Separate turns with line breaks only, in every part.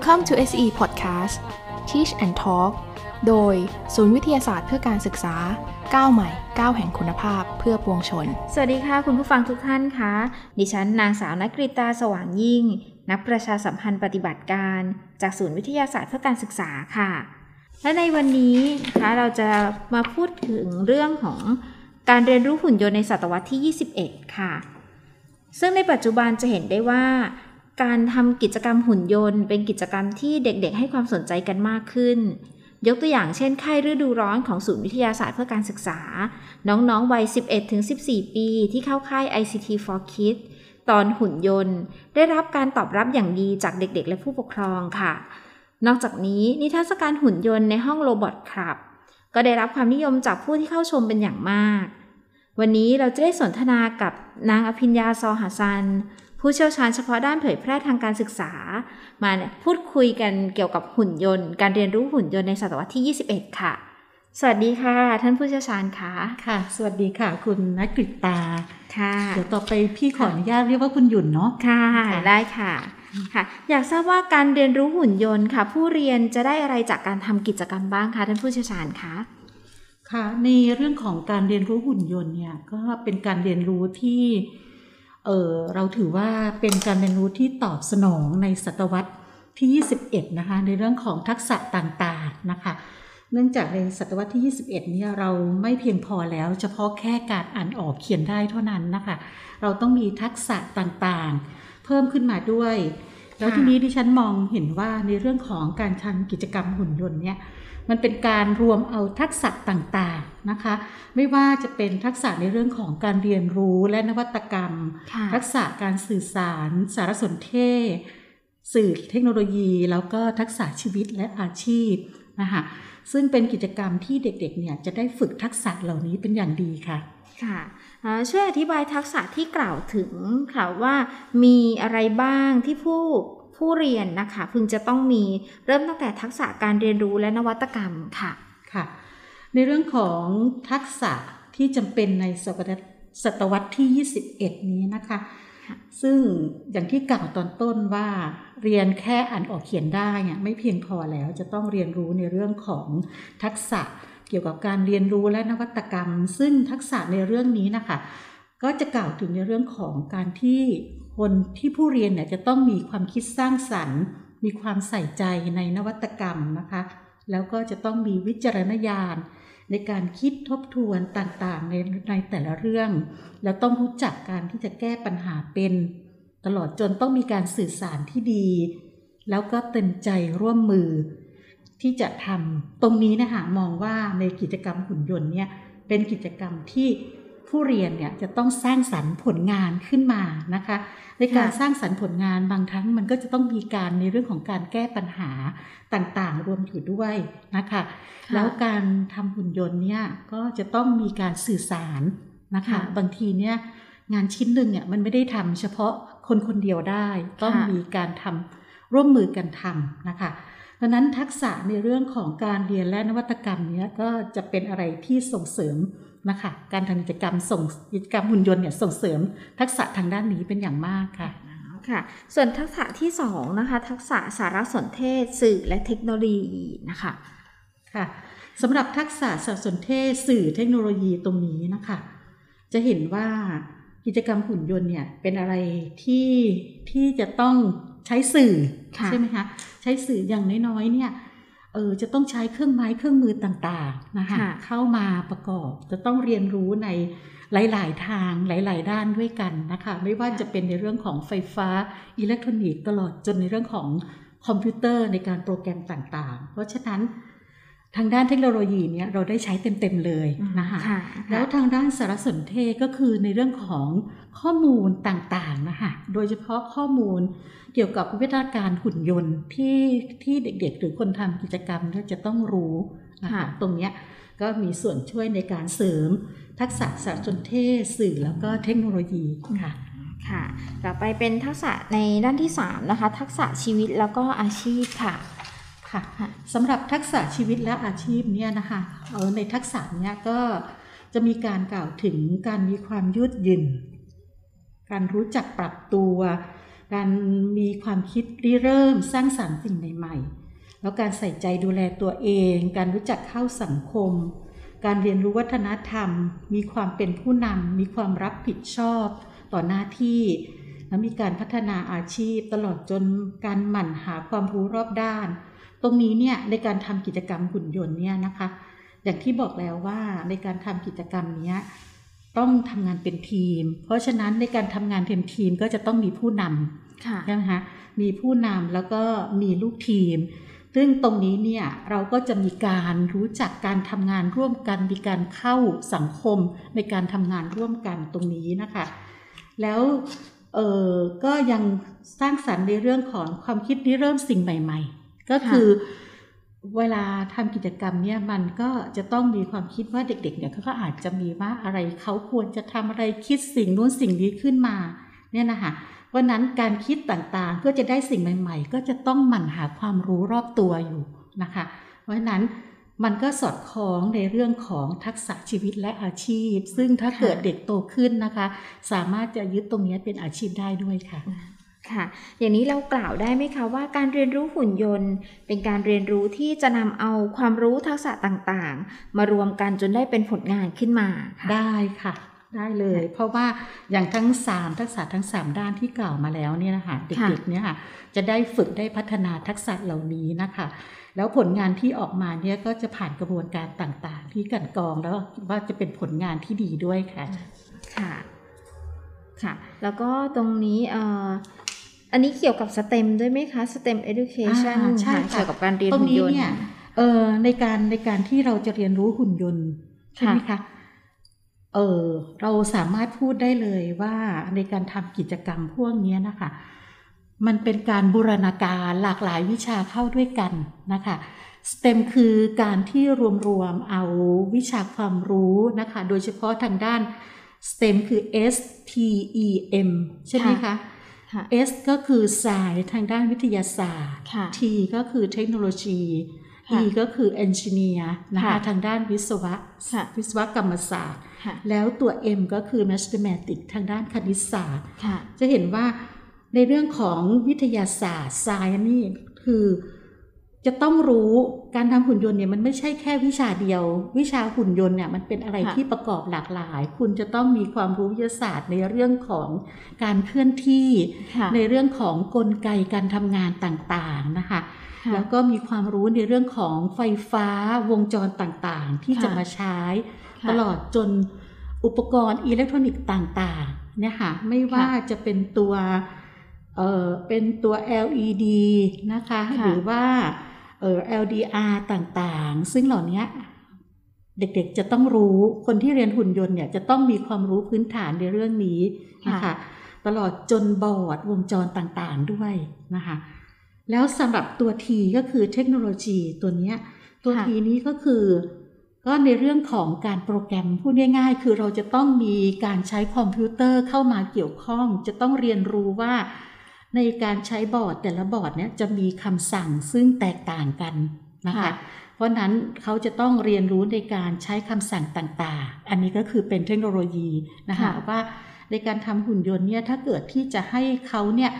Welcome to SE Podcast Teach and Talk โดยศูนย์วิทยาศาสตร์เพื่อการศึกษาก้าวใหม่ก้าวแห่งคุณภาพเพื่อปวงชน
สวัสดีค่ะ คุณผู้ฟังทุกท่านคะ ดิฉันนางสาวนักกริตาสว่างยิ่ง นักประชาสัมพันธ์ปฏิบัติการ จากศูนย์วิทยาศาสตร์เพื่อการศึกษาค่ะ และในวันนี้นะคะเราจะมาพูดถึงเรื่องของการเรียนรู้หุ่นยนต์ในศตวรรษที่ 21 ค่ะ ซึ่งในปัจจุบันจะเห็นได้ว่า การทำกิจกรรมหุ่นยนต์ เป็นกิจกรรมที่เด็กๆ ให้ความสนใจกันมากขึ้น ยกตัวอย่างเช่นค่ายฤดูร้อนของศูนย์วิทยาศาสตร์เพื่อการศึกษา น้องๆ วัย 11-14 ปีที่เข้าค่าย ICT for Kids ตอนหุ่นยนต์ ได้รับการตอบรับอย่างดีจากเด็กๆ และผู้ปกครองค่ะ นอกจากนี้นิทรรศการหุ่นยนต์ในห้องโรบอทครับ ก็ได้รับความนิยมจากผู้ที่เข้าชมเป็นอย่างมาก วันนี้เราจะได้สนทนากับนางอภิญญาซอหาซัน ผู้เชี่ยวชาญเฉพาะด้านเผยแพร่ทางการศึกษา มาเนี่ยพูดคุยกันเกี่ยวกับหุ่นยนต์ การเรียนรู้หุ่นยนต์ในศตวรรษที่ 21 ค่ะ สวัสดีค่ะ ท่านผู้เชี่ยวชาญค่ะ
ค่ะ สวัสดีค่ะ คุณนักกฤตตา
ค่ะ
เดี๋ยวต่อไปพี่ขออนุญาตเรียกว่าคุณหยุ่นเนาะ
ค่ะ
ค่ะ
ได้ค่ะค่ะ อยากทราบว่าการเรียนรู้หุ่นยนต์ค่ะ ผู้เรียนจะได้อะไรจากการทำกิจกรรมบ้างคะท่านผู้เชี่ยวชาญคะ
ค่ะในเรื่องของการเรียนรู้หุ่นยนต์เนี่ยก็เป็นการเรียนรู้ที่ เออเราถือว่าเป็นการเรียนรู้ที่ตอบสนองในศตวรรษที่ 21 นะคะ ในเรื่องของทักษะต่างๆนะคะ เนื่องจากในศตวรรษที่ 21 เนี่ยเราไม่เพียงพอแล้วเฉพาะแค่การอ่านออกเขียนได้เท่านั้นนะคะ เราต้องมีทักษะต่างๆ เพิ่มขึ้นมาด้วย แล้วทีนี้ที่ฉันมองเห็นว่าในเรื่องของการทำกิจกรรมหุ่นยนต์เนี่ย มันเป็นการรวมเอาทักษะต่างๆนะคะ ไม่ว่าจะเป็นทักษะในเรื่องของการเรียนรู้และนวัตกรรม
ค่ะ
ทักษะการสื่อสาร สารสนเทศ สื่อเทคโนโลยี แล้วก็ทักษะชีวิตและอาชีพนะคะซึ่งเป็นกิจกรรมที่เด็กๆเนี่ยจะได้ฝึกทักษะเหล่านี้เป็นอย่างดีค่ะ
ค่ะเอ่อช่วยอธิบายทักษะที่กล่าวถึงค่ะว่ามีอะไรบ้างที่ผู้ ผู้เรียนนะคะพึงจะต้องมีเริ่มตั้งแต่ทักษะการเรียนรู้และนวัตกรรมค่ะ
ค่ะ ในเรื่องของทักษะที่จำเป็นในศตวรรษศตวรรษที่ 21 นี้นะคะ
ค่ะ
ซึ่งอย่างที่กล่าวตอนต้นว่าเรียนแค่อ่านออกเขียนได้เนี่ยไม่เพียงพอแล้วจะต้องเรียนรู้ในเรื่องของทักษะเกี่ยวกับการเรียนรู้และนวัตกรรม ซึ่งทักษะในเรื่องนี้นะคะ ก็จะกล่าวถึงในเรื่องของการที่ คนที่ผู้เรียนเนี่ยจะต้องมีความคิดสร้างสรรค์ มีความใส่ใจในนวัตกรรมนะคะ แล้วก็จะต้องมีวิจารณญาณในการคิดทบทวนต่างๆในในแต่ละเรื่อง แล้วต้องรู้จักการที่จะแก้ปัญหาเป็น ตลอดจนต้องมีการสื่อสารที่ดี แล้วก็เต็มใจร่วมมือ ที่จะทำตรงนี้นะคะมองว่าในกิจกรรมหุ่นยนต์เนี่ยเป็นกิจกรรมที่ ผู้เรียนเนี่ยจะต้องสร้างสรรค์ผลงานขึ้นมานะคะ ในการ
ค่ะ
สร้างสรรค์ผลงานบางครั้งมันก็จะต้องมีการในเรื่องของการแก้ปัญหาต่างๆ รวมอยู่ด้วยนะคะ แล้วการทำหุ่นยนต์เนี่ยก็จะต้องมีการสื่อสารนะคะ
ค่ะ
บางทีเนี่ยงานชิ้นหนึ่งเนี่ยมันไม่ได้ทำเฉพาะคนคนเดียวได้ ต้อง
ค่ะ
มีการทำร่วมมือกันทำนะคะดังนั้นทักษะในเรื่องของการเรียนและนวัตกรรมเนี้ยก็จะเป็นอะไรที่ส่งเสริม นะคะการทำกิจกรรมส่งกิจกรรมหุ่นยนต์เนี่ยส่งเสริมทักษะทางด้านนี้เป็นอย่างมากค่ะ
ค่ะ ส่วนทักษะที่สองนะคะทักษะสารสนเทศ สื่อและเทคโนโลยีนะคะ
ค่ะสำหรับทักษะสารสนเทศสื่อเทคโนโลยีตรงนี้นะคะ จะเห็นว่ากิจกรรมหุ่นยนต์เนี่ยเป็นอะไรที่ที่จะต้องใช้สื่อ
ค่ะ
ใช่ไหมคะใช้สื่ออย่างน้อยๆเนี่ย เออจะต้องใช้เครื่องไม้เครื่องมือต่างๆนะคะ
ค่ะ
เข้ามาประกอบจะต้องเรียนรู้ในหลาย ๆ ทางหลาย ๆ ด้านด้วยกันนะคะไม่ว่าจะเป็นในเรื่องของไฟฟ้าอิเล็กทรอนิกส์ตลอดจนในเรื่องของคอมพิวเตอร์ในการโปรแกรมต่างๆ เพราะฉะนั้น ทางด้านเทคโนโลยีเนี่ยเราได้ใช้เต็มๆเลยนะคะ
ค่ะ
แล้วทางด้านสารสนเทศก็คือในเรื่องของข้อมูลต่างๆนะคะโดยเฉพาะข้อมูลเกี่ยวกับวิทยาการหุ่นยนต์ที่ที่เด็กๆ หรือคนทำกิจกรรมเนี่ยจะต้องรู้นะคะ
ค่ะ
ตรงเนี้ยก็มีส่วนช่วยในการเสริมทักษะสารสนเทศสื่อแล้วก็เทคโนโลยีค่ะ
ค่ะต่อไปเป็นทักษะในด้านที่สามนะคะทักษะชีวิตแล้วก็อาชีพค่ะ
ค่ะสำหรับทักษะชีวิตและอาชีพเนี่ยนะคะเออในทักษะเนี้ยก็จะมีการกล่าวถึงการมีความยืดหยุ่น การรู้จักปรับตัว การมีความคิดริเริ่มสร้างสรรค์สิ่งใหม่ๆ แล้วการใส่ใจดูแลตัวเอง การรู้จักเข้าสังคม การเรียนรู้วัฒนธรรม มีความเป็นผู้นำมีความรับผิดชอบต่อหน้าที่และมีการพัฒนาอาชีพตลอดจนการหมั่นหาความรู้รอบด้าน ตรงนี้เนี่ยในการทำกิจกรรมหุ่นยนต์เนี่ยนะคะ อย่างที่บอกแล้วว่าในการทำกิจกรรมเนี้ยต้องทำงานเป็นทีม เพราะฉะนั้นในการทำงานเป็นทีมก็จะต้องมีผู้นำ
ค่ะ
ใช่ไหมคะมีผู้นำแล้วก็มีลูกทีม ซึ่งตรงนี้เนี่ยเราก็จะมีการรู้จักการทำงานร่วมกัน มีการเข้าสังคมในการทำงานร่วมกันตรงนี้นะคะ แล้วเออก็ยังสร้างสรรค์ในเรื่องของความคิดริเริ่มสิ่งใหม่ ๆ ก็คือเวลาทำกิจกรรมเนี่ยมันก็จะต้องมีความคิดว่าเด็ก ๆ เนี่ยเขาก็อาจจะมีว่าอะไรเขาควรจะทำอะไรคิดสิ่งนู้นสิ่งนี้ขึ้นมาเนี่ยนะคะเพราะนั้นการคิดต่างๆเพื่อจะได้สิ่งใหม่ ๆ ก็จะต้องหมั่นหาความรู้รอบตัวอยู่นะคะ เพราะฉะนั้นมันก็สอดคล้องในเรื่องของทักษะชีวิตและอาชีพ ซึ่งถ้า
ค่ะ
เกิดเด็กโตขึ้นนะคะ สามารถจะยึดตรงนี้เป็นอาชีพได้ด้วยค่ะ
ค่ะ อย่างนี้เรากล่าวได้ไหมคะว่าการเรียนรู้หุ่นยนต์ เป็นการเรียนรู้ที่จะนำเอาความรู้ทักษะต่างๆ มารวมกันจนได้เป็นผลงานขึ้นมาค่ะ
ได้ค่ะ ได้เลย เพราะว่าอย่างทั้งสามทักษะทั้งสามด้านที่กล่าวมาแล้วเนี่ยนะคะเด็กๆเนี่ยค่ะจะได้ฝึกได้พัฒนาทักษะเหล่านี้นะคะแล้วผลงานที่ออกมาเนี่ยก็จะผ่านกระบวนการต่างๆ ที่กลันกรองแล้วว่าจะเป็นผลงานที่ดีด้วยค่ะ
ค่ะ ค่ะ แล้วก็ตรงนี้เอ่อ อันนี้เกี่ยวกับ STEM ด้วยไหมคะ STEM education
อ่าใช่
ค่ะ
ค่ะ
เกี่ยวกับการเรียน
ตรง
หุ่น
นี้
ยนต์
เนี่ยเออในการในการที่เราจะเรียนรู้หุ่นยนต์ใช่ไหมคะเออเราสามารถพูดได้เลยว่าในการทำกิจกรรมพวกเนี้ยนะคะ มันเป็นการบูรณาการหลากหลายวิชาเข้าด้วยกันนะคะ STEM คือการที่รวมๆเอาวิชาความรู้นะคะ โดยเฉพาะทางด้าน STEM คือ S T E M ใช่ไหมคะ
ค่ะ
S ก็คือ Science ทางด้านวิทยาศาสตร์
ค่ะ
T ก็คือเทคโนโลยี
ค่ะ
E ก็คือ Engineer นะคะ
ค่ะ
ทางด้านวิศวะ
ค่ะ
วิศวกรรมศาสตร์
ค่ะ
แล้วตัว M ก็คือ Mathematics ทางด้านคณิตศาสตร์
ค่ะ
จะเห็นว่าในเรื่องของวิทยาศาสตร์ Science นี่คือ จะต้องรู้การทำหุ่นยนต์เนี่ยมันไม่ใช่แค่วิชาเดียว วิชาหุ่นยนต์เนี่ยมันเป็นอะไร
ค่ะ
ที่ประกอบหลากหลาย คุณจะต้องมีความรู้วิทยาศาสตร์ในเรื่องของการเคลื่อนที่
ค่ะ
ในเรื่องของกลไกการทำงานต่างๆนะคะ
ค่ะ
แล้วก็มีความรู้ในเรื่องของไฟฟ้าวงจรต่างๆ ที่
ค่ะ
จะมาใช้
ค่ะ
ตลอดจนอุปกรณ์อิเล็กทรอนิกส์ต่างๆเนี่ยค่ะไม่ว่าจะเป็นตัว เอ่อเป็นตัว LED นะคะ
ค่ะ
หรือว่าเอ่อ LDR ต่างๆ ซึ่งเหล่านี้เด็กๆจะต้องรู้คนที่เรียนหุ่นยนต์เนี่ยจะต้องมีความรู้พื้นฐานในเรื่องนี้นะคะตลอดจนบอร์ดวงจรต่างๆด้วยนะคะแล้วสำหรับตัว T ก็คือเทคโนโลยีตัวเนี้ยตัว
ค่ะ
T นี้ก็คือ ก็ในเรื่องของการโปรแกรมพูดง่ายๆ คือเราจะต้องมีการใช้คอมพิวเตอร์เข้ามาเกี่ยวข้อง จะต้องเรียนรู้ว่า ในการใช้บอร์ดแต่ละบอร์ดเนี่ยจะมีคำสั่งซึ่งแตกต่างกันนะคะ
ค่ะ
เพราะนั้นเขาจะต้องเรียนรู้ในการใช้คำสั่งต่างๆ อันนี้ก็คือเป็นเทคโนโลยีนะคะ
ค่ะ
ว่าในการทำหุ่นยนต์เนี่ยถ้าเกิดที่จะให้เขาเนี่ย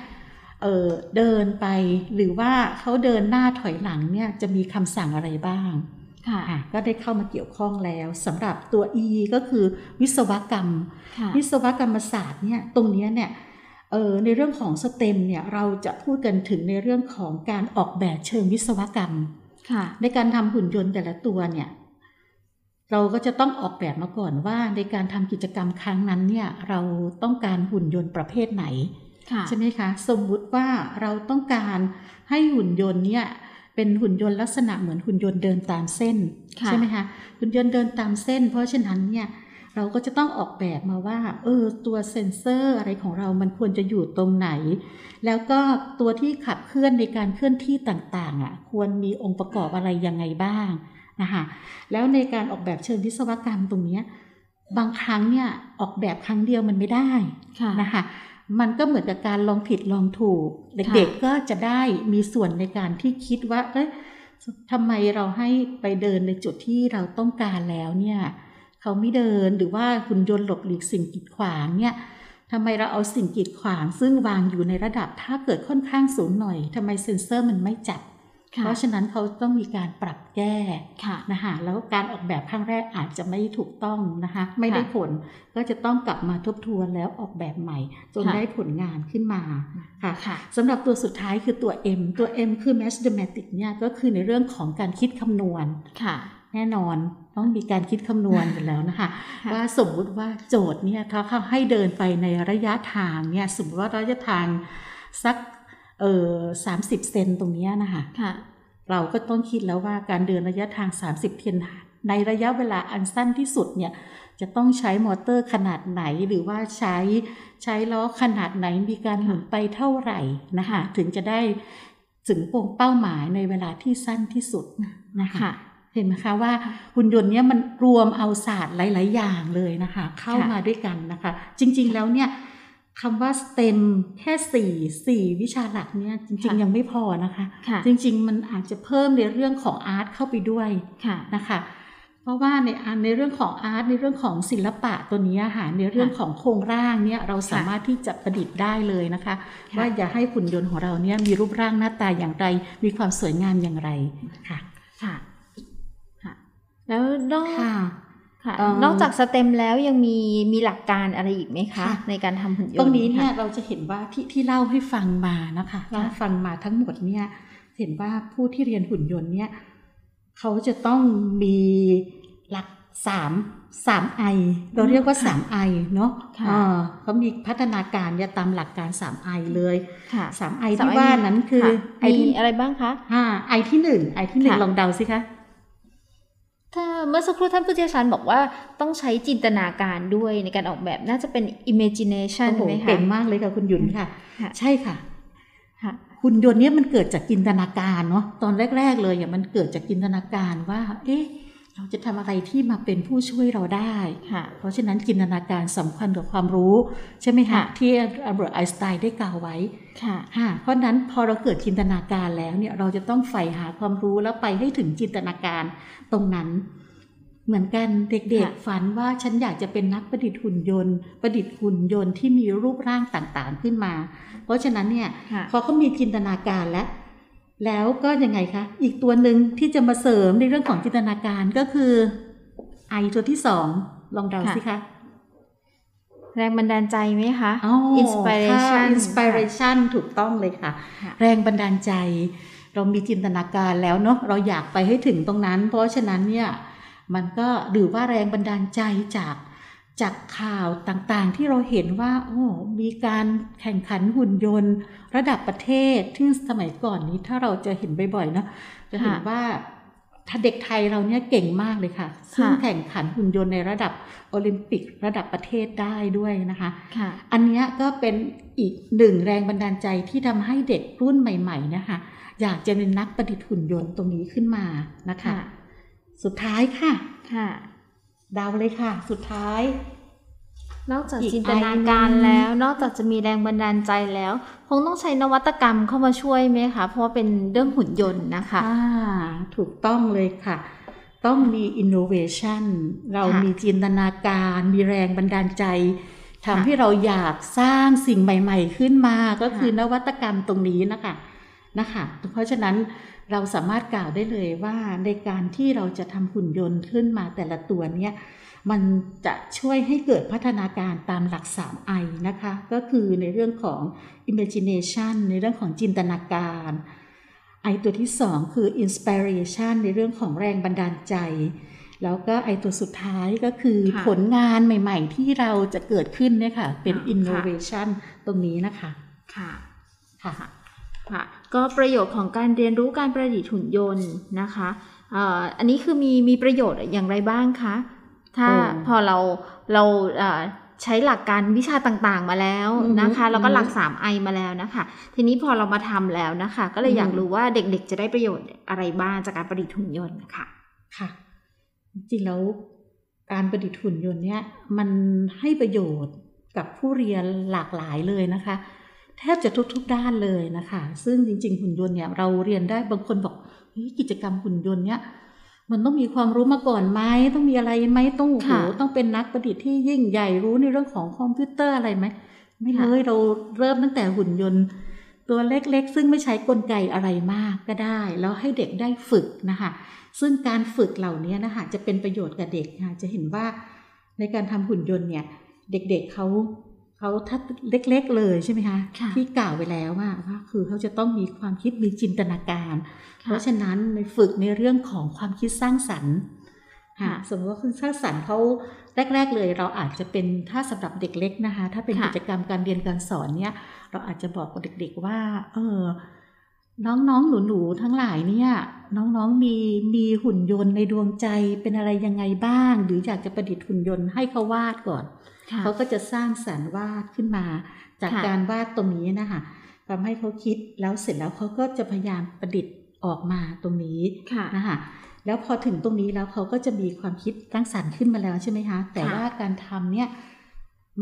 เอ่อเดินไปหรือว่าเขาเดินหน้าถอยหลังเนี่ยจะมีคำสั่งอะไรบ้าง
ค่ะ
อะก็ได้เข้ามาเกี่ยวข้องแล้วสำหรับตัว E ก็คือวิศวกรรม
ค่ะ
วิศวกรรมศาสตร์เนี่ยตรงเนี้ยเนี่ย เออในเรื่องของสเต็มเนี่ยเราจะพูดกันถึงในเรื่องของการออกแบบเชิงวิศวกรรม
ค่ะ
ในการทำหุ่นยนต์แต่ละตัวเนี่ยเราก็จะต้องออกแบบมาก่อนว่าในการทำกิจกรรมครั้งนั้นเนี่ยเราต้องการหุ่นยนต์ประเภทไหน
ค่ะ
ใช่ไหมคะ สมมุติว่าเราต้องการให้หุ่นยนต์เนี่ยเป็นหุ่นยนต์ลักษณะเหมือนหุ่นยนต์เดินตามเส้น
ค่ะ
ใช่ไหมคะหุ่นยนต์เดินตามเส้น เพราะฉะนั้นเนี่ย เราก็จะต้องออกแบบมาว่า เออ ตัวเซ็นเซอร์อะไรของเรามันควรจะอยู่ตรงไหน แล้วก็ตัวที่ขับเคลื่อนในการเคลื่อนที่ต่างๆอะ ควรมีองค์ประกอบอะไรยังไงบ้างนะคะแล้วในการออกแบบเชิงวิศวกรรมตรงนี้บางครั้งเนี่ยออกแบบครั้งเดียวมันไม่ได้ะนะคะมันก็เหมือนกับการลองผิดลองถูก เด็กๆก็จะได้มีส่วนในการที่คิดว่า เอ๊ะทำไมเราให้ไปเดินในจุดที่เราต้องการแล้วเนี่ย เขาไม่เดินหรือว่าหุ่นยนต์หลบหลีกสิ่งกีดขวางเนี่ยทำไมเราเอาสิ่งกีดขวาง ซึ่งวางอยู่ในระดับถ้าเกิดค่อนข้างสูงหน่อยทำไมเซ็นเซอร์มันไม่จับ เพราะฉะนั้นเขาต้องมีการปรับแก้
ค่ะ
นะคะแล้วการออกแบบครั้งแรกอาจจะไม่ถูกต้องนะคะไม่ได้ผลก็จะต้องกลับมาทบทวนแล้วออกแบบใหม่ จน
ค่ะ
ได้ผลงานขึ้นมาค่ะ
ค่ะ
สำหรับตัวสุดท้ายคือตัว M ตัว M คือ mathematic เนี่ยก็คือในเรื่องของการคิดคำนวณ
ค่ะ
แน่นอนต้องมีการคิดคำนวณกันแล้วนะคะ
ค่ะ
ว่าสมมุติว่าโจทย์เนี่ยถ้าเขาให้เดินไปในระยะทางเนี่ยสมมติว่าระยะทางสักเออสามสิบเซนตรงเนี้ยนะคะ
ค่ะ
เราก็ต้องคิดแล้วว่าการเดินระยะทาง 30เทียนในระยะเวลาอันสั้นที่สุดเนี่ยจะต้องใช้มอเตอร์ขนาดไหนหรือว่าใช้ใช้ล้อขนาดไหนมีการหมุนไปเท่าไหร่นะคะถึงจะได้ถึงเป้าหมายในเวลาที่สั้นที่สุดนะคะ
ค่ะ
เห็นไหมคะว่าหุ่นยนต์เนี้ยมันรวมเอาศาสตร์หลาย ๆ อย่างเลยนะคะ เข้า
ค่ะ
มาด้วยกันนะคะ จริง ๆ แล้วเนี่ยคำว่า STEM แค่สี่สี่วิชาหลักเนี่ยจริง ๆ ยังไม่พอนะคะ
ค่ะ
จริง ๆ มันอาจจะเพิ่มในเรื่องของอาร์ตเข้าไปด้วย
ค่ะ
นะคะ เพราะว่าในอันในเรื่องของอาร์ตในเรื่องของศิลปะตัวนี้ค่ะในเรื่องของโครงร่างเนี่ยเราสามารถที่จะประดิษฐ์ได้เลยนะคะ
ค่ะ
ว่าอย่าให้หุ่นยนต์ของเราเนี่ยมีรูปร่างหน้าตาอย่างไร มีความสวยงามอย่างไรค่ะ
ค่ะค่ะ แล้วนอก
ค่ะ
ค่ะ
เอิ่ม
นอกจากสเต็มแล้วยังมีมีหลักการอะไรอีกไหมคะ
ค่ะ
ในการทำหุ่นยนต์
ตรงนี้เนี่ย
ค่ะ
เราจะเห็นว่าที่ที่เล่าให้ฟังมานะคะเล่าให้ฟังมาทั้งหมดเนี่ย เห็นว่าผู้ที่เรียนหุ่นยนต์เนี่ยเขาจะต้องมีหลักสามสามไอเราเรียกว่าสามไอเนาะ
ค่ะ
เออเขามีพัฒนาการเนี่ยตามหลักการสามไอเลย
ค่ะ
สามไอ
สาม
ที่
ไอ
ว่านั้นคือ
ค่ะ
ไอ
มี
ที่
อะไรบ้างคะ
อ่าไอที่หนึ่งไอที่หนึ่ง
ค่ะ
ลองเดาสิคะ
ถ้าเมื่อสักครู่ท่านผู้เชี่ยวชาญบอกว่าต้องใช้จินตนาการด้วยในการออกแบบน่าจะเป็น imagination
โอ้โห
ไหมคะ
เก่งมากเลยค่ะคุณหยุนค่ะ
ค่ะ
ใช่ค่ะ
ค่ะ
หุ่นยนต์เนี่ยมันเกิดจากจินตนาการเนาะตอนแรก ๆ เลยอะมันเกิดจากจินตนาการว่า เอ๊ะ เราจะทำอะไรที่มาเป็นผู้ช่วยเราได้
ค่ะ
เพราะฉะนั้นจินตนาการสำคัญกับความรู้ ใช่ไหมคะ
ค่ะ
ที่อัลเบิร์ตไอน์สไตน์ได้กล่าวไว้
ค่ะ
ค่ะเพราะฉะนั้นพอเราเกิดจินตนาการแล้วเนี่ยเราจะต้องใฝ่หาความรู้แล้วไปให้ถึงจินตนาการตรงนั้น เหมือนกันเด็ก
ค่ะ
ๆฝันว่าฉันอยากจะเป็นนักประดิษฐ์หุ่นยนต์ ประดิษฐ์หุ่นยนต์ที่มีรูปร่างต่างๆขึ้นมา เพราะฉะนั้นเนี่ย
ค่ะ
พอเขามีจินตนาการแล้ว แล้วก็ยังไงคะ อีกตัวหนึ่งที่จะมาเสริมในเรื่องของจินตนาการก็คือไอตัวที่สองลองเดา
ค่ะ
สิคะ
แรงบันดาลใจไหมคะ
อ๋อ
inspiration
อินสปิเรชันถูกต้องเลยค่ะ
ค่ะ
แรงบันดาลใจ เรามีจินตนาการแล้วเนาะเราอยากไปให้ถึงตรงนั้น เพราะฉะนั้นเนี่ยมันก็หรือว่าแรงบันดาลใจจาก จากข่าวต่างๆ ที่เราเห็นว่า โอ้มีการแข่งขันหุ่นยนต์ ระดับประเทศที่สมัยก่อนนี้ถ้าเราจะเห็นบ่อยๆเนาะจะเห็น
ค่ะ
ว่าถ้าเด็กไทยเราเนี่ยเก่งมากเลยค่ะ ซึ่ง
ค่ะ
แข่งขันหุ่นยนต์ในระดับโอลิมปิกระดับประเทศได้ด้วยนะคะ
ค่ะ
อันเนี้ยก็เป็นอีกหนึ่งแรงบันดาลใจที่ทำให้เด็กรุ่นใหม่ๆนะคะ อยากจะเป็นนักประดิษฐ์หุ่นยนต์ตรงนี้ขึ้นมานะคะ
ค่ะ
สุดท้ายค่ะ
ค่ะ
เดาเลยค่ะ สุดท้าย
นอกจาก
อีก
จินตนาการ
อันหนึ่ง
แล้ว นอกจากจะมีแรงบันดาลใจแล้ว คงต้องใช้นวัตกรรมเข้ามาช่วยไหมคะเพราะว่าเป็นเรื่องหุ่นยนต์นะคะ
อ่าถูกต้องเลยค่ะ ต้องมี innovation เรา
ค่ะ
มีจินตนาการ มีแรงบันดาลใจทำ
ค่ะ
ให้เราอยากสร้างสิ่งใหม่ ๆ ขึ้นมาก็คือ
ค่ะ
นวัตกรรมตรงนี้นะคะ นะคะเพราะฉะนั้นเราสามารถกล่าวได้เลยว่าในการที่เราจะทำหุ่นยนต์ขึ้นมาแต่ละตัวเนี่ยมันจะช่วยให้เกิดพัฒนาการตามหลัก 3 I นะคะ ก็คือในเรื่องของ imagination ในเรื่องของจินตนาการไอตัวที่ 2 คือ inspiration ในเรื่องของแรงบันดาลใจ แล้วก็ไอตัวสุดท้ายก็คือ
ค่ะ
ผลงานใหม่ๆ ที่เราจะเกิดขึ้นเนี่ยค่ะ เป็น
ค่ะ
innovation ตรงนี้นะคะ
ค่ะ
ค่ะ
ค่ะก็ประโยชน์ของการเรียนรู้การประดิษฐ์หุ่นยนต์นะคะเอ่ออันนี้คือมีมีประโยชน์อย่างไรบ้างคะ ถ้า
โอ้
พอเราเราเอ่อใช้หลักการวิชาต่างๆมาแล้วนะคะ
อือฮึ
แล้วก็หลัก
อือฮึ
3ไอมาแล้วนะคะ ทีนี้พอเรามาทำแล้วนะคะ ก็เลยอยาก
อืม
รู้ว่าเด็กๆ จะได้ประโยชน์อะไรบ้างจากการประดิษฐ์หุ่นยนต์ค่ะ
ค่ะ จริงๆแล้วการประดิษฐ์หุ่นยนต์เนี่ยมันให้ประโยชน์กับผู้เรียนหลากหลายเลยนะคะ แทบจะทุกๆด้านเลยนะคะ ซึ่งจริง ๆ หุ่นยนต์เนี่ยเราเรียนได้บางคนบอกเฮ้ยกิจกรรมหุ่นยนต์เนี่ยมันต้องมีความรู้มาก่อนไหมต้องมีอะไรไหมต้องโอ้โห
ค่ะ
ต้องเป็นนักประดิษฐ์ที่ยิ่งใหญ่รู้ในเรื่องของคอมพิวเตอร์อะไรไหมไม่เล
ค่ะ
ยเราเริ่มตั้งแต่หุ่นยนต์ ตัวเล็กๆ ซึ่งไม่ใช้กลไกอะไรมากก็ได้ แล้วให้เด็กได้ฝึกนะคะซึ่งการฝึกเหล่านี้นะคะจะเป็นประโยชน์กับเด็กค่ะจะเห็นว่าในการทำหุ่นยนต์เนี่ยเด็กๆเขา เขาถ้าเล็กๆเลยใช่ไหมคะ
ค่ะ
ที่กล่าวไปแล้วว่าว่าคือเขาจะต้องมีความคิดมีจินตนาการ เพ
ค่ะ
ราะฉะนั้นในฝึกในเรื่องของความคิดสร้างสรรค์ค่ะ
ค่ะ
สมมติว่าคุณสร้างสรรค์เขาแรก ๆ เลย เราอาจจะเป็นถ้าสำหรับเด็กเล็กนะคะ ถ้าเป็น
ค่ะ
กิจกรรมการเรียนการสอนเนี่ย เราอาจจะบอกกับเด็ก ๆ ว่า เออน้องๆหนูๆทั้งหลายเนี่ย น้องๆมีมีหุ่นยนต์ในดวงใจเป็นอะไรยังไงบ้าง หรืออยากจะประดิษฐ์หุ่นยนต์ให้เขาวาดก่อน
ค่ะ
เขาก็จะสร้างสรรค์วาดขึ้นมา จาก
ค่ะ
การวาดตรงนี้นะคะทำให้เขาคิดแล้วเสร็จแล้วเขาก็จะพยายามประดิษฐ์ออกมาตรงนี้
ค่ะ
นะคะแล้วพอถึงตรงนี้แล้วเขาก็จะมีความคิดสร้างสรรค์ขึ้นมาแล้วใช่ไหมคะ แต่
ค่ะ
ว่าการทำเนี่ย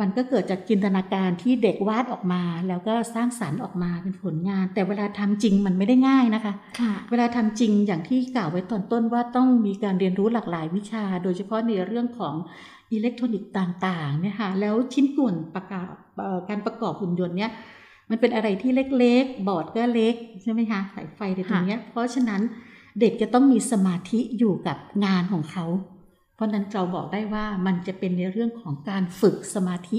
มันก็เกิดจากจินตนาการที่เด็กวาดออกมา แล้วก็สร้างสรรค์ออกมาเป็นผลงาน แต่เวลาทำจริงมันไม่ได้ง่ายนะคะ
ค่ะ
เวลาทำจริงอย่างที่กล่าวไว้ตอนต้นว่าต้องมีการเรียนรู้หลากหลายวิชา โดยเฉพาะในเรื่องของอิเล็กทรอนิกส์ต่างๆเนี่ยค่ะแล้วชิ้นส่วนประกอบเอ่อการประกอบหุ่นยนต์เนี่ยมันเป็นอะไรที่เล็กๆ บอร์ดก็เล็กใช่ไหมคะสายไฟในตรงเนี้ยเพราะฉะนั้นเด็กจะต้องมีสมาธิอยู่กับงานของเขา เพราะฉะนั้นเราบอกได้ว่ามันจะเป็นในเรื่องของการฝึกสมาธิ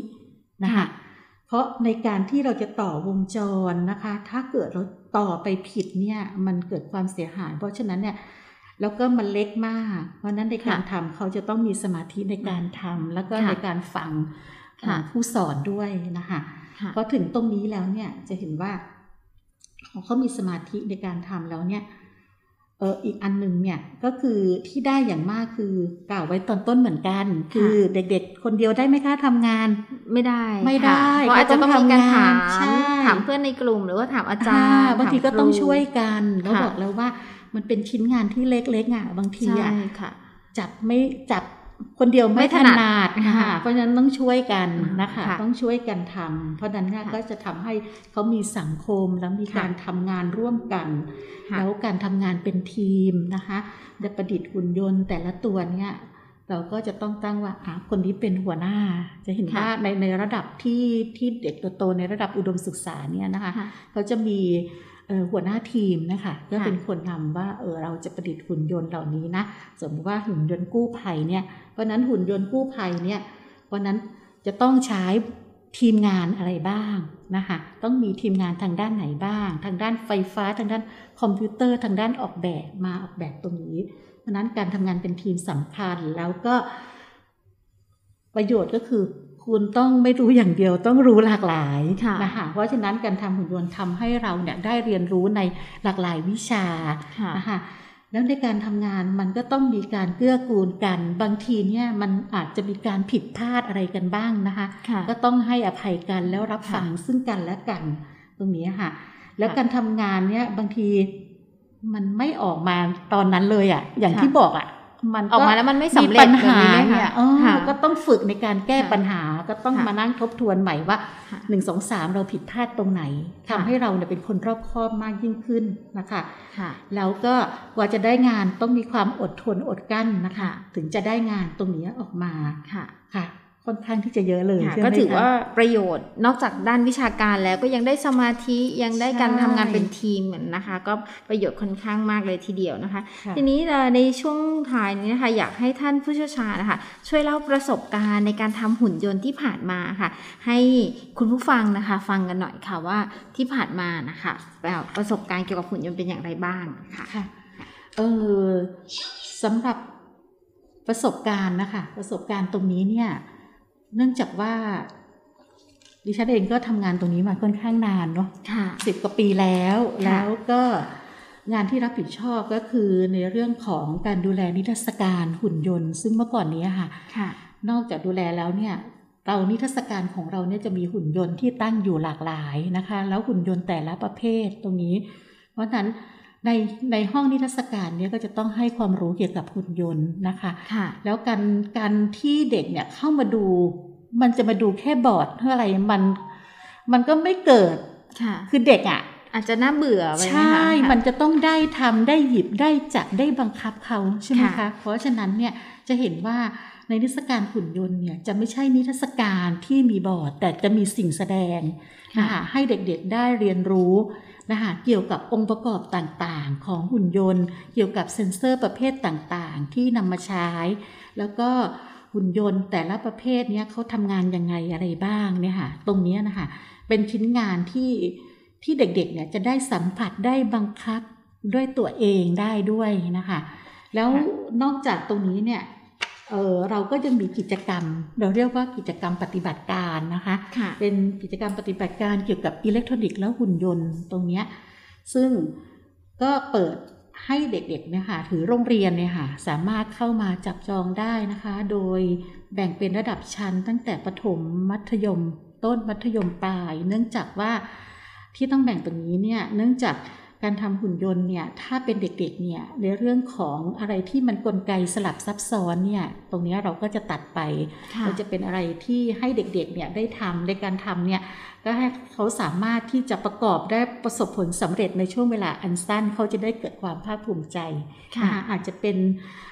นะคะ
ค่ะ
เพราะในการที่เราจะต่อวงจรนะคะ ถ้าเกิดเราต่อไปผิดเนี่ยมันเกิดความเสียหาย เพราะฉะนั้นเนี่ยแล้วก็มันเล็กมาก เพราะฉะนั้นในการทำเขาจะต้องมีสมาธิในการทำแล้วก็
ค่ะ
ในการฟัง
ค่ะ
อ่าผู้สอนด้วยนะคะ
ค่ะ
พอถึงตรงนี้แล้วเนี่ยจะเห็นว่าของเขามีสมาธิในการทำแล้วเนี่ย เอออีกอันหนึ่งเนี่ยก็คือที่ได้อย่างมากคือกล่าวไว้ตอนต้นเหมือนกัน คือเด็กๆ คนเดียวได้ไหมคะทำงาน
ไม่ได้
ไม่ได้
ค่ะเพราะอาจจะต้องมีการถาม
ใช่
ถามเพื่อนในกลุ่มหรือว่าถามอาจาร
อ่า
ย์
บางที
ถม
ก็ต้อง
ครู
ช่วยกันเรา
ค่ะ
บอกแล้วว่ามันเป็นชิ้นงานที่เล็กๆอะบางที
ใช่
อะ
ค่ะ
จับไม่จับ คนเดียว
ไม่
ไม่
ถ
ถ
นัด
นัด
ค่ะ
ค่ะ เพราะฉะนั้นต้องช่วยกันนะคะ
ค่ะ
ต้องช่วยกันทำเพราะฉะนั้นเนี่ย
ค่ะ
ก็จะทำให้เขามีสังคมแล้วมี
ค่ะ
การทำงานร่วมกัน
ค่ะ
แล้วการทำงานเป็นทีมนะคะจะประดิษฐ์หุ่นยนต์แต่ละตัวเนี่ยเราก็จะต้องตั้งว่าอะคนนี้เป็นหัวหน้า จะเห็น
ค่ะ
ว่าในในระดับที่ที่เด็กโตๆในระดับอุดมศึกษาเนี่ยนะคะ
ค่ะ
เขาจะมีเอ่อ หัวหน้าทีมนะคะก็
ค่ะ
เป็นคนนำว่าเออเราจะประดิษฐ์หุ่นยนต์เหล่านี้นะสมมติว่าหุ่นยนต์กู้ภัยเนี่ยเพราะฉะนั้นหุ่นยนต์กู้ภัยเนี่ยวันนั้นจะต้องใช้ทีมงานอะไรบ้างนะคะต้องมีทีมงานทางด้านไหนบ้าง ทางด้านไฟฟ้าทางด้านคอมพิวเตอร์ ทางด้านออกแบบมาออกแบบตรงนี้เพราะฉะนั้นการทำงานเป็นทีมสำคัญแล้วก็ประโยชน์ก็คือ คุณต้องไม่รู้อย่างเดียวต้องรู้หลากหลาย
ค่ะ
นะคะเพราะฉะนั้นการทำหุ่นยนต์ทำให้เราเนี่ยได้เรียนรู้ในหลากหลายวิชา
ค่ะ
นะคะแล้วในการทำงานมันก็ต้องมีการเกื้อกูลกัน บางทีเนี่ยมันอาจจะมีการผิดพลาดอะไรกันบ้างนะคะ
ค่ะ
ก็ต้องให้อภัยกันแล้วรับ
ค่ะ
ฟังซึ่งกันและกันตรงนี้ค่ะ แล้ว
ค่ะ
การทำงานเนี่ยบางทีมันไม่ออกมาตอนนั้นเลยอะ่ะ อย่าง
ค่ะ
ที่บอกอะ่ะ มัน
ออกมาแล้วมันไม่สำเร็จ
ปัญหา
แบบนี้ไหมคะ
เนี่ยเออ
ค่ะ
ก็ต้องฝึกในการแก้
ค่ะ
ปัญหาก็ต้อง
ค่ะ
มานั่งทบทวนใหม่ว่า
ค่ะ
หนึ่งสองสามเราผิดพลาดตรงไหน
ค่ะ
ทำให้เราเนี่ยเป็นคนรอบคอบมากยิ่งขึ้นนะคะ
ค่ะ
แล้วก็กว่าจะได้งานต้องมีความอดทนอดกลั้นนะคะ
ค่ะ
ถึงจะได้งานตรงนี้ออกมา
ค่ะ
ค่ะค่อนข้างที่จะเยอะเลย
ค่ะ
ใช่ไหม
ก็ถือ
คะ
ว่าประโยชน์นอกจากด้านวิชาการแล้วก็ยังได้สมาธิยังได้การ
ใช่
ทำงานเป็นทีมเหมือนนะคะ ก็ประโยชน์ค่อนข้างมากเลยทีเดียวนะคะ
ค่ะ
ทีนี้เอ่อในช่วงท้ายนี้นะคะอยากให้ท่านผู้เชี่ยวชาญนะคะช่วยเล่าประสบการณ์ในการทำหุ่นยนต์ที่ผ่านมาค่ะ ให้คุณผู้ฟังนะคะ ฟังกันหน่อยค่ะว่าที่ผ่านมานะคะแบบประสบการณ์เกี่ยวกับหุ่นยนต์เป็นอย่างไรบ้างค่ะ
ค่ะเออสำหรับประสบการณ์นะคะ ประสบการณ์ตรงนี้เนี่ย เนื่องจากว่า ดิฉันเองก็ทำงานตรงนี้มาค่อนข้างนานเนาะ
ค่ะ
สิบกว่าปีแล้ว
ค่ะ
แล้วก็งานที่รับผิดชอบก็คือในเรื่องของการดูแลนิทรรศการหุ่นยนต์ ซึ่งเมื่อก่อนนี้ค่ะ
ค่ะ
นอกจากดูแลแล้วเนี่ยเรานิทรรศการของเราเนี่ยจะมีหุ่นยนต์ที่ตั้งอยู่หลากหลายนะคะ แล้วหุ่นยนต์แต่ละประเภทตรงนี้ เพราะฉะนั้น ในในห้องนิทรรศการเนี่ยก็จะต้องให้ความรู้เกี่ยวกับหุ่นยนต์นะคะ
ค่ะ
แล้วการการที่เด็กเนี่ยเข้ามาดู มันจะมาดูแค่บอร์ดเท่าอะไรมัน มันก็ไม่เกิด
ค่ะ
คือเด็กอะ่ะ
อาจจะน่าเบื่อไปไหม
ใช่
คะ
มันจะต้องได้ทำได้หยิบได้จับได้บังคับเขาใช่ไหม
ค่ะ
คะ เพราะฉะนั้นเนี่ยจะเห็นว่าในนิทรรศการหุ่นยนต์เนี่ยจะไม่ใช่นิทรรศการที่มีบอร์ด แต่จะมีสิ่งแสดงนะคะให้เด็กๆได้เรียนรู้ นะคะเกี่ยวกับองค์ประกอบต่างๆ ของหุ่นยนต์ เกี่ยวกับเซ็นเซอร์ประเภทต่างๆ ที่นำมาใช้ แล้วก็หุ่นยนต์แต่ละประเภทเนี้ยเขาทำงานยังไงอะไรบ้างเนี่ยค่ะตรงเนี้ยนะคะเป็นชิ้นงานที่ที่เด็กๆเนี่ยจะได้สัมผัสได้บังคับด้วยตัวเองได้ด้วยนะคะ แล้ว
ค่ะ
นอกจากตรงนี้เนี่ย เออเราก็จะมีกิจกรรม เราเรียกว่ากิจกรรมปฏิบัติการนะคะ
ค่ะ
เป็นกิจกรรมปฏิบัติการเกี่ยวกับอิเล็กทรอนิกส์และหุ่นยนต์ตรงเนี้ยซึ่งก็เปิดให้เด็กๆเนี่ยค่ะถือโรงเรียนเนี่ยค่ะสามารถเข้ามาจับจองได้นะคะ โดยแบ่งเป็นระดับชั้นตั้งแต่ประถมมัธยม ต้นมัธยมปลาย เนื่องจากว่าที่ต้องแบ่งตรงนี้เนี่ยเนื่องจาก การทำหุ่นยนต์เนี่ยถ้าเป็นเด็กๆเนี่ยในเรื่องของอะไรที่มันกลไกสลับซับซ้อนเนี่ยตรงเนี้ยเราก็จะตัดไป
ค่ะ
เราจะเป็นอะไรที่ให้เด็กๆเนี่ยได้ทำในการทำเนี่ยก็ให้เขาสามารถที่จะประกอบได้ประสบผลสำเร็จในช่วงเวลาอันสั้นเขาจะได้เกิดความภาคภูมิใจ
ค่ะ
นะคะอาจจะเป็น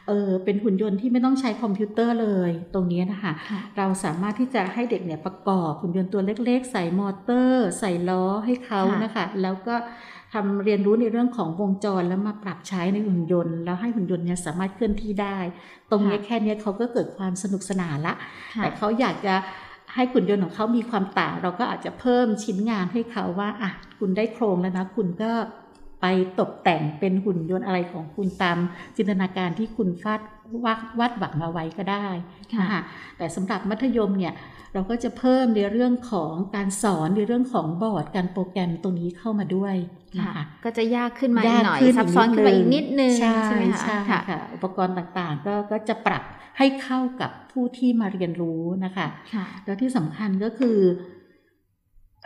เออเป็นหุ่นยนต์ที่ไม่ต้องใช้คอมพิวเตอร์เลย ตรงนี้นะคะ
ค่ะ
เราสามารถที่จะให้เด็กเนี่ยประกอบหุ่นยนต์ตัวเล็ก ๆ ใส่มอเตอร์ ใส่ล้อให้เขา
ค่ะ
นะคะแล้วก็ ทำเรียนรู้ในเรื่องของวงจรแล้วมาปรับใช้ในหุ่นยนต์ แล้วให้หุ่นยนต์เนี่ยสามารถเคลื่อนที่ได้ ตรงนี้แค่เนี้ยเขาก็เกิดความสนุกสนานละ
ค่ะ
แต่เขาอยากจะให้หุ่นยนต์ของเขามีความต่าง เราก็อาจจะเพิ่มชิ้นงานให้เขาว่าอะคุณได้โครงแล้วนะ คุณก็ไปตกแต่งเป็นหุ่นยนต์อะไรของคุณตามจินตนาการที่คุณฟาด วาดวาดหวังเอาไว้ก็ได้
ค่ะ
นะคะแต่สำหรับมัธยมเนี่ยเราก็จะเพิ่มในเรื่องของการสอนในเรื่องของบอร์ดการโปรแกรมตรงนี้เข้ามาด้วยนะ
ค่ะ
คะ
ก็จะยากขึ้นมาอี
ยาก
กหน่อย
ขึ้น
ซับซ้อนขึ้นมาอีกนิดนึง
ใช่
ใช่ไหมคะ
ใช่
ค่ะ
ค่ะอุปกรณ์ต่างๆ ก็ก็จะปรับให้เข้ากับผู้ที่มาเรียนรู้นะคะ
ค่ะ
แล้วที่สำคัญก็คือ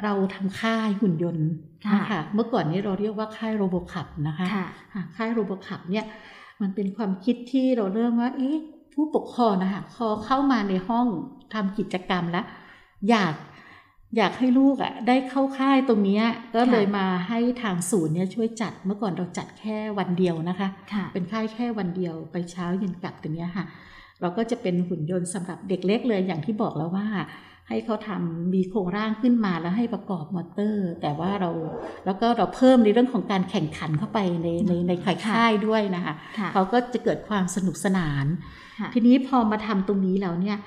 เราทำค่ายหุ่นยนต์
ค่ะ
นะคะเมื่อก่อนนี้เราเรียกว่าค่าย RoboCup นะคะ
ค่ะ
ค่ะค่าย RoboCup เนี่ย มันเป็นความคิดที่เราเริ่มว่า เอ๊ะ ผู้ปกครองนะคะพอเข้ามาในห้องทำกิจกรรมแล้ว อยากอยากให้ลูกอะ่ะ ได้เข้าค่ายตรงเนี้ยก็เลยมาให้ทางศูนย์เนี่ยช่วยจัดเมื่อก่อนเราจัดแค่วันเดียวนะคะ
ค่ะ
เป็นค่ายแค่วันเดียวไปเช้าเย็นกลับตรงเนี้ยค่ะ เราก็จะเป็นหุ่นยนต์สำหรับเด็กเล็กเลยอย่างที่บอกแล้วว่า ให้เขาทำมีโครงร่างขึ้นมาแล้วให้ประกอบมอเตอร์ แต่ว่าเราแล้วก็เราเพิ่มในเรื่องของการแข่งขันเข้าไปในในในค่ายค่ายด้วยนะคะ
ค่ะ
เขาก็จะเกิดความสนุกสนาน
ค่ะ
ทีนี้พอมาทำตรงนี้แล้วเนี่ย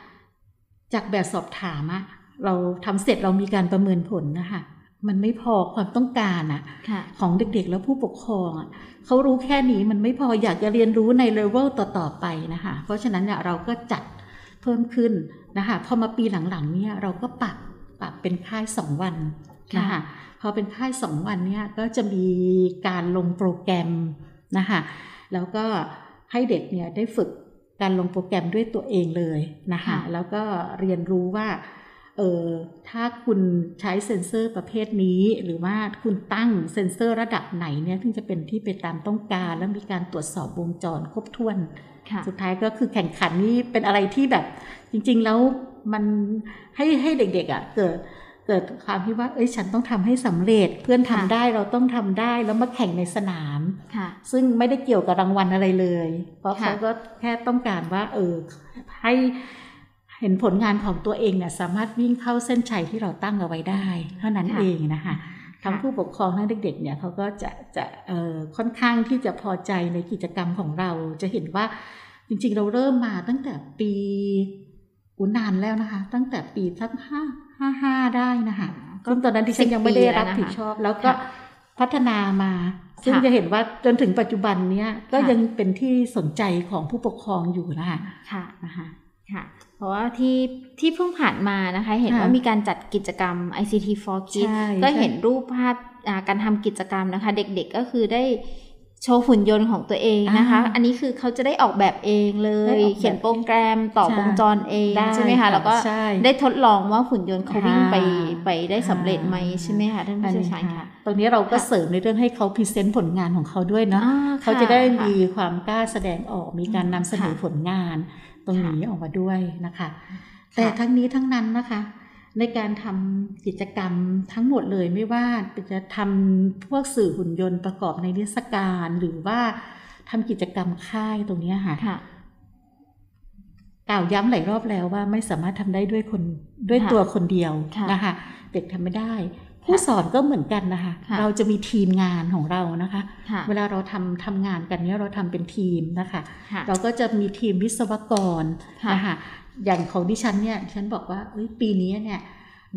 จากแบบสอบถามอะเราทำเสร็จเรามีการประเมินผลนะคะมันไม่พอความต้องการอะ
ค่ะ
ของเด็กๆแล้วผู้ปกครองอะเขารู้แค่นี้มันไม่พออยากจะเรียนรู้ในเลเวลต่อๆไปนะคะเพราะฉะนั้นเนี่ยเราก็จัด เพิ่มขึ้นนะคะพอมาปีหลังๆเนี่ยเราก็ปรับปรับเป็นค่ายสองวันนะคะ
ค่ะ
พอเป็นค่ายสองวันเนี่ยก็จะมีการลงโปรแกรมนะคะแล้วก็ให้เด็กเนี่ยได้ฝึกการลงโปรแกรมด้วยตัวเองเลยนะคะ
ค่ะ
แล้วก็เรียนรู้ว่าเออถ้าคุณใช้เซ็นเซอร์ประเภทนี้ หรือว่าคุณตั้งเซ็นเซอร์ระดับไหนเนี่ยถึงจะเป็นที่ไปตามต้องการ แล้วมีการตรวจสอบวงจรครบถ้วน
ค่ะ
สุดท้ายก็คือแข่งขันนี่เป็นอะไรที่แบบ จริง ๆ แล้วมันให้ให้เด็กๆอะ่ะเกิดเกิดความที่ว่า เอ้ย ฉันต้องทำให้สำเร็จ เพื่อนทำ
ค่ะ
ได้เราต้องทำได้ แล้วมาแข่งในสนาม
ค่ะ
ซึ่งไม่ได้เกี่ยวกับรางวัลอะไรเลย เพราะ
ค่ะ
เขาก็แค่ต้องการว่า เออ ให้เห็นผลงานของตัวเองเนี่ยสามารถวิ่งเข้าเส้นชัยที่เราตั้งเอาไว้ได้ เท่านั้นเองนะคะ ทั้งผู้ปกครองทั้งเด็กๆเนี่ยเขาก็จะจะเอ่อค่อนข้างที่จะพอใจในกิจกรรมของเรา จะเห็นว่าจริงๆเราเริ่มมาตั้งแต่ปีอุยนานแล้วนะคะ ตั้งแต่ปีสักห้าห้าห้าได้นะคะซึ่งตอนนั้นที่ฉันยังไม่ได้รับผิดชอบ แล้วก็
ค่ะ
พัฒนามาซึ่ง
ค่ะ
จะเห็นว่าจนถึงปัจจุบันเนี้ยก็
ค่ะ
ยังเป็นที่สนใจของผู้ปกครองอยู่นะคะ
ค่ะ
นะคะ
ค่ะเพ ราะว่าที่ที่เพิ่งผ่านมานะคะ เห็น
ค่ะ
ว่ามีการจัดกิจกรรม ICT for Kids
ใช่
ก็
ใช่
เห็นรูปภาพอ่าการทำกิจกรรมนะคะ เด็กๆก็คือได้โชว์หุ่นยนต์ของตัวเองนะคะ
อ่า
อันนี้คือเขาจะได้ออกแบบเองเล
ได้
ย
ออกแบบ
เขียนโปรแกรมต่อ
ใช่
วงจรเอง
ได้
ใช่ไหมคะ
ค่ะ
แล้วก็
ใช่
ได้ทดลองว่าหุ่นยนต์เขาวิ่งไป
อ่า
ไปได้สำเร็จไหมใช่ไหมคะท่าน
อั
ผู้
น
เชี่ยว
นี้
ชาญ
ค่ะ
ค่ะ
ตรงนี้เราก็
ค่ะ
เสริมในเรื่องให้เขา present ผลงานของเขาด้วยเนาะ
อ่ค่
เขาจะได้
ค่
มีความกล้าแสดงออกมีการนำเสนอ
ค่ะ
ผลงาน ตรงนี้ออกมาด้วยนะคะ แต่ทั้งนี้ทั้งนั้นนะคะ ในการทำกิจกรรมทั้งหมดเลยไม่ว่าจะทำพวกสื่อหุ่นยนต์ประกอบในนิทรรศการหรือว่าทำกิจกรรมค่ายตรงนี้ค่ะ
ค่ะ
กล่าวย้ำหลายรอบแล้วว่าไม่สามารถทำได้ด้วยคนด้วย
ค่ะ
ตัวคนเดียว
ค่ะ
นะคะ เด็กทำไม่ได้ ผู้สอนก็เหมือนกันนะคะ
ค่ะ
เราจะมีทีมงานของเรานะคะ
ค่ะ
เวลาเราทำทำงานกันเนี้ยเราทำเป็นทีมนะคะ
ค่ะ
เราก็จะมีทีมวิศวกร
ค่ะ
นะคะอย่างของดิฉันเนี่ยดิฉันบอกว่าเอ้ยปีนี้เนี่ย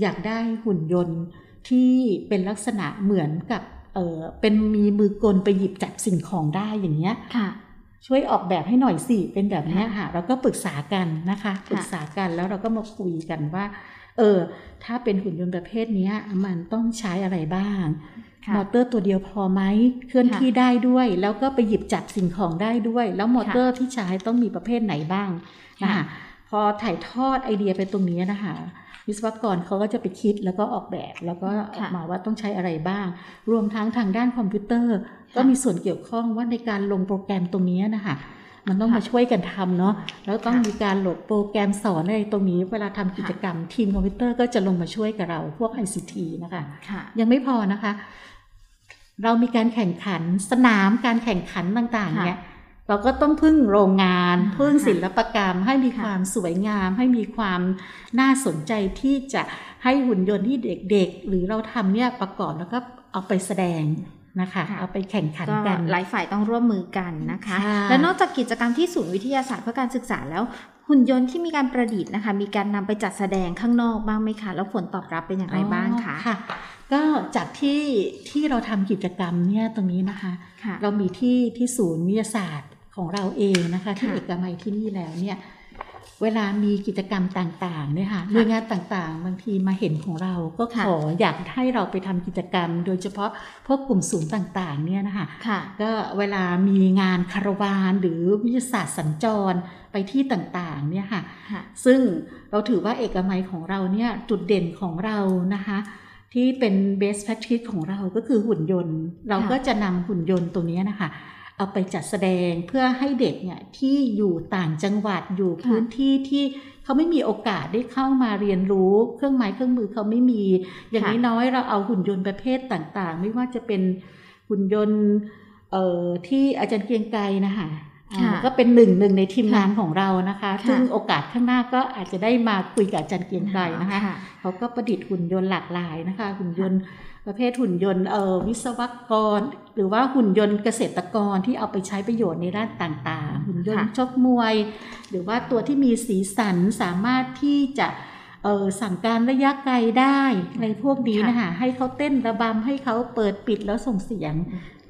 อยากได้หุ่นยนต์ที่เป็นลักษณะเหมือนกับเออเป็นมีมือกลไปหยิบจับสิ่งของได้อย่างเงี้ย
ค่ะ
ช่วยออกแบบให้หน่อยสิเป็นแบบเนี้ยค่ะ เราก็ปรึกษากันนะคะ ปรึกษากันแล้วเราก็มาคุยกันว่า เออ ถ้าเป็นหุ่นยนต์ประเภทเนี้ยมันต้องใช้อะไรบ้าง
ค่ะ
มอเตอร์ตัวเดียวพอไหมเคลื่อน
ค่ะ
ที่ได้ด้วย แล้วก็ไปหยิบจับสิ่งของได้ด้วย แล้วมอเตอร์ที่ใช้ต้องมีประเภทไหนบ้างนะ
ค่ะ
คะพอถ่ายทอดไอเดียไปตรงนี้นะคะวิศวกรเขาก็จะไปคิดแล้วก็ออกแบบ แล้วก็ออกมาว่าต้องใช้อะไรบ้าง รวมทั้งทางด้านคอมพิวเตอร์ ก็มีส่วนเกี่ยวข้องว่าในการลงโปรแกรมตรงนี้นะคะ มันต้อง
ค่ะ
มาช่วยกันทำเนาะแล้วต้อง
ค่ะ
มีการโหลดโปรแกรมสอนอะไรตรงนี้ เวลาทำกิจกรรมทีมคอมพิวเตอร์ก็จะลงมาช่วยกับเราพวก ICT นะคะ
ค่ะ
ยังไม่พอนะคะ เรามีการแข่งขันสนามการแข่งขันต่างๆ
ค่ะ
เนี่ยเราก็ต้องพึ่งโรงงาน
อ่า
พึ่งศิลปกรรม ให้มี
ค่ะ
ความสวยงาม ให้มีความน่าสนใจที่จะให้หุ่นยนต์ที่เด็กๆ หรือเราทำเนี่ยประกอบแล้วก็เอาไปแสดง นะคะ
ค่ะ
เอาไปแข่งขัน
ก็
กัน
หลายฝ่ายต้องร่วมมือกันนะคะ
ค่ะ
และนอกจากกิจกรรมที่ศูนย์วิทยาศาสตร์เพื่อการศึกษาแล้ว หุ่นยนต์ที่มีการประดิษฐ์นะคะ มีการนำไปจัดแสดงข้างนอกบ้างไหมคะแล้วผลตอบรับเป็นอย่างไรบ้างคะ
อ๋อค่ะ ก็จากที่ที่เราทำกิจกรรมเนี่ยตรงนี้นะคะ
ค่ะ
เรามีที่ที่ศูนย์วิทยาศาสตร์ของเราเองนะคะที่
ค่ะ
เอกมัยที่นี่แล้วเนี่ย เวลามีกิจกรรมต่างๆเนี่ยค่ะหน่วยงานต่างๆ บางทีมาเห็นของเราก็
ค่ะ
ขออยากให้เราไปทำกิจกรรม โดยเฉพาะพวกกลุ่มศูนย์ต่างๆเนี่ยนะคะ
ค่ะ
ก็เวลามีงานคารวานหรือวิทยาศาสตร์สัญจรไปที่ต่างๆเนี่ยค่ะ
ค่ะ
ซึ่งเราถือว่าเอกมัยของเราเนี่ยจุดเด่นของเรานะคะที่เป็น best practice ของเราก็คือหุ่นยนต์ เราก็จะนำหุ่นยนต์ตรงนี้นะคะ เอาไปจัดแสดงเพื่อให้เด็กเนี่ยที่อยู่ต่างจังหวัดอยู่พื้นที่ที่เขาไม่มีโอกาสได้เข้ามาเรียนรู้ เครื่องไม้เครื่องมือเขาไม่มี อย่าง
นี้
น้อยเราเอาหุ่นยนต์ประเภทต่างๆ ไม่ว่าจะเป็นหุ่นยนต์เอ่อที่อาจารย์เกียงไกรนะคะ ก็เป็นหนึ่งหนึ่งในทีม
ค่ะ
งานของเรานะคะ
ค่ะ
ซึ่งโอกาสข้างหน้าก็อาจจะได้มาคุยกับอาจารย์เกรียงไกรนะคะ
ค่ะ
เขาก็ประดิษฐ์หุ่นยนต์หลากหลายนะคะ หุ่นยนต์ประเภทหุ่นยนต์เอ่อวิศวกร หรือว่าหุ่นยนต์เกษตรกรที่เอาไปใช้ประโยชน์ในด้านต่างๆ หุ่นยนต์
ค่ะ
ชกมวย หรือว่าตัวที่มีสีสันสามารถที่จะเออสั่งการระยะไกลได้ในพวกนี้นะคะให้เขาเต้นระบำให้เขาเปิดปิดแล้วส่งเสียง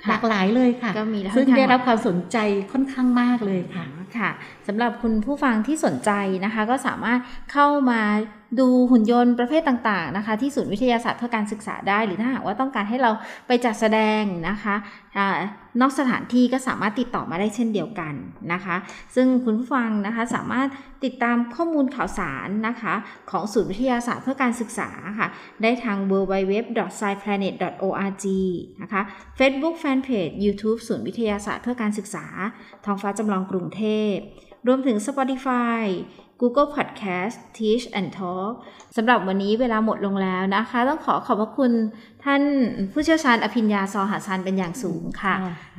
หลากหลายเลยค่ะ ซึ่งได้รับความสนใจค่อนข้างมากเลยค่ะ
ค่ะสำหรับคุณผู้ฟังที่สนใจนะคะ ก็สามารถเข้ามาดูหุ่นยนต์ประเภทต่างๆนะคะ ที่ศูนย์วิทยาศาสตร์เพื่อการศึกษาได้ หรือถ้าหากว่าต้องการให้เราไปจัดแสดงนะคะอนอกสถานที่ก็สามารถติดต่อมาได้เช่นเดียวกันนะคะ ซึ่งคุณผู้ฟังนะคะสามารถติดตามข้อมูลข่าวสารนะคะ ของศูนย์วิทยาศาสตร์เพื่อการศึกษาค่ะ ได้ทาง www.sciplanet.org นะคะ Facebook Fanpage YouTube ศูนย์วิทยาศาสตร์เพื่อการศึกษาท้องฟ้าจำลองกรุงเทพรวมถึง Spotify Google Podcast Teach and Talk สำหรับวันนี้เวลาหมดลงแล้วนะคะ ต้องขอขอบพระคุณท่านผู้เชี่ยวชาญอภิญญาซอหาซันเป็นอย่างสูงค่ะ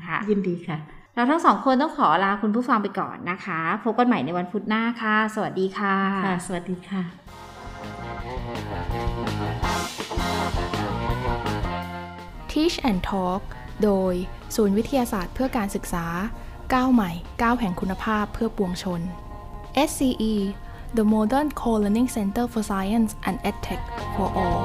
ค่ะ
ยินดีค่ะ
เราทั้งสองคนต้องขอลาคุณผู้ฟังไปก่อนนะคะ พบกันใหม่ในวันพุธหน้าค่ะ สวัสดีค่ะ
ค่ะสวัสดีค่ะ
Teach and Talk โดย ศูนย์วิทยาศาสตร์เพื่อการศึกษา ก้าวใหม่ก้าวแห่งคุณภาพเพื่อปวงชน SCE The Modern Co-Learning Center for Science and EdTech for All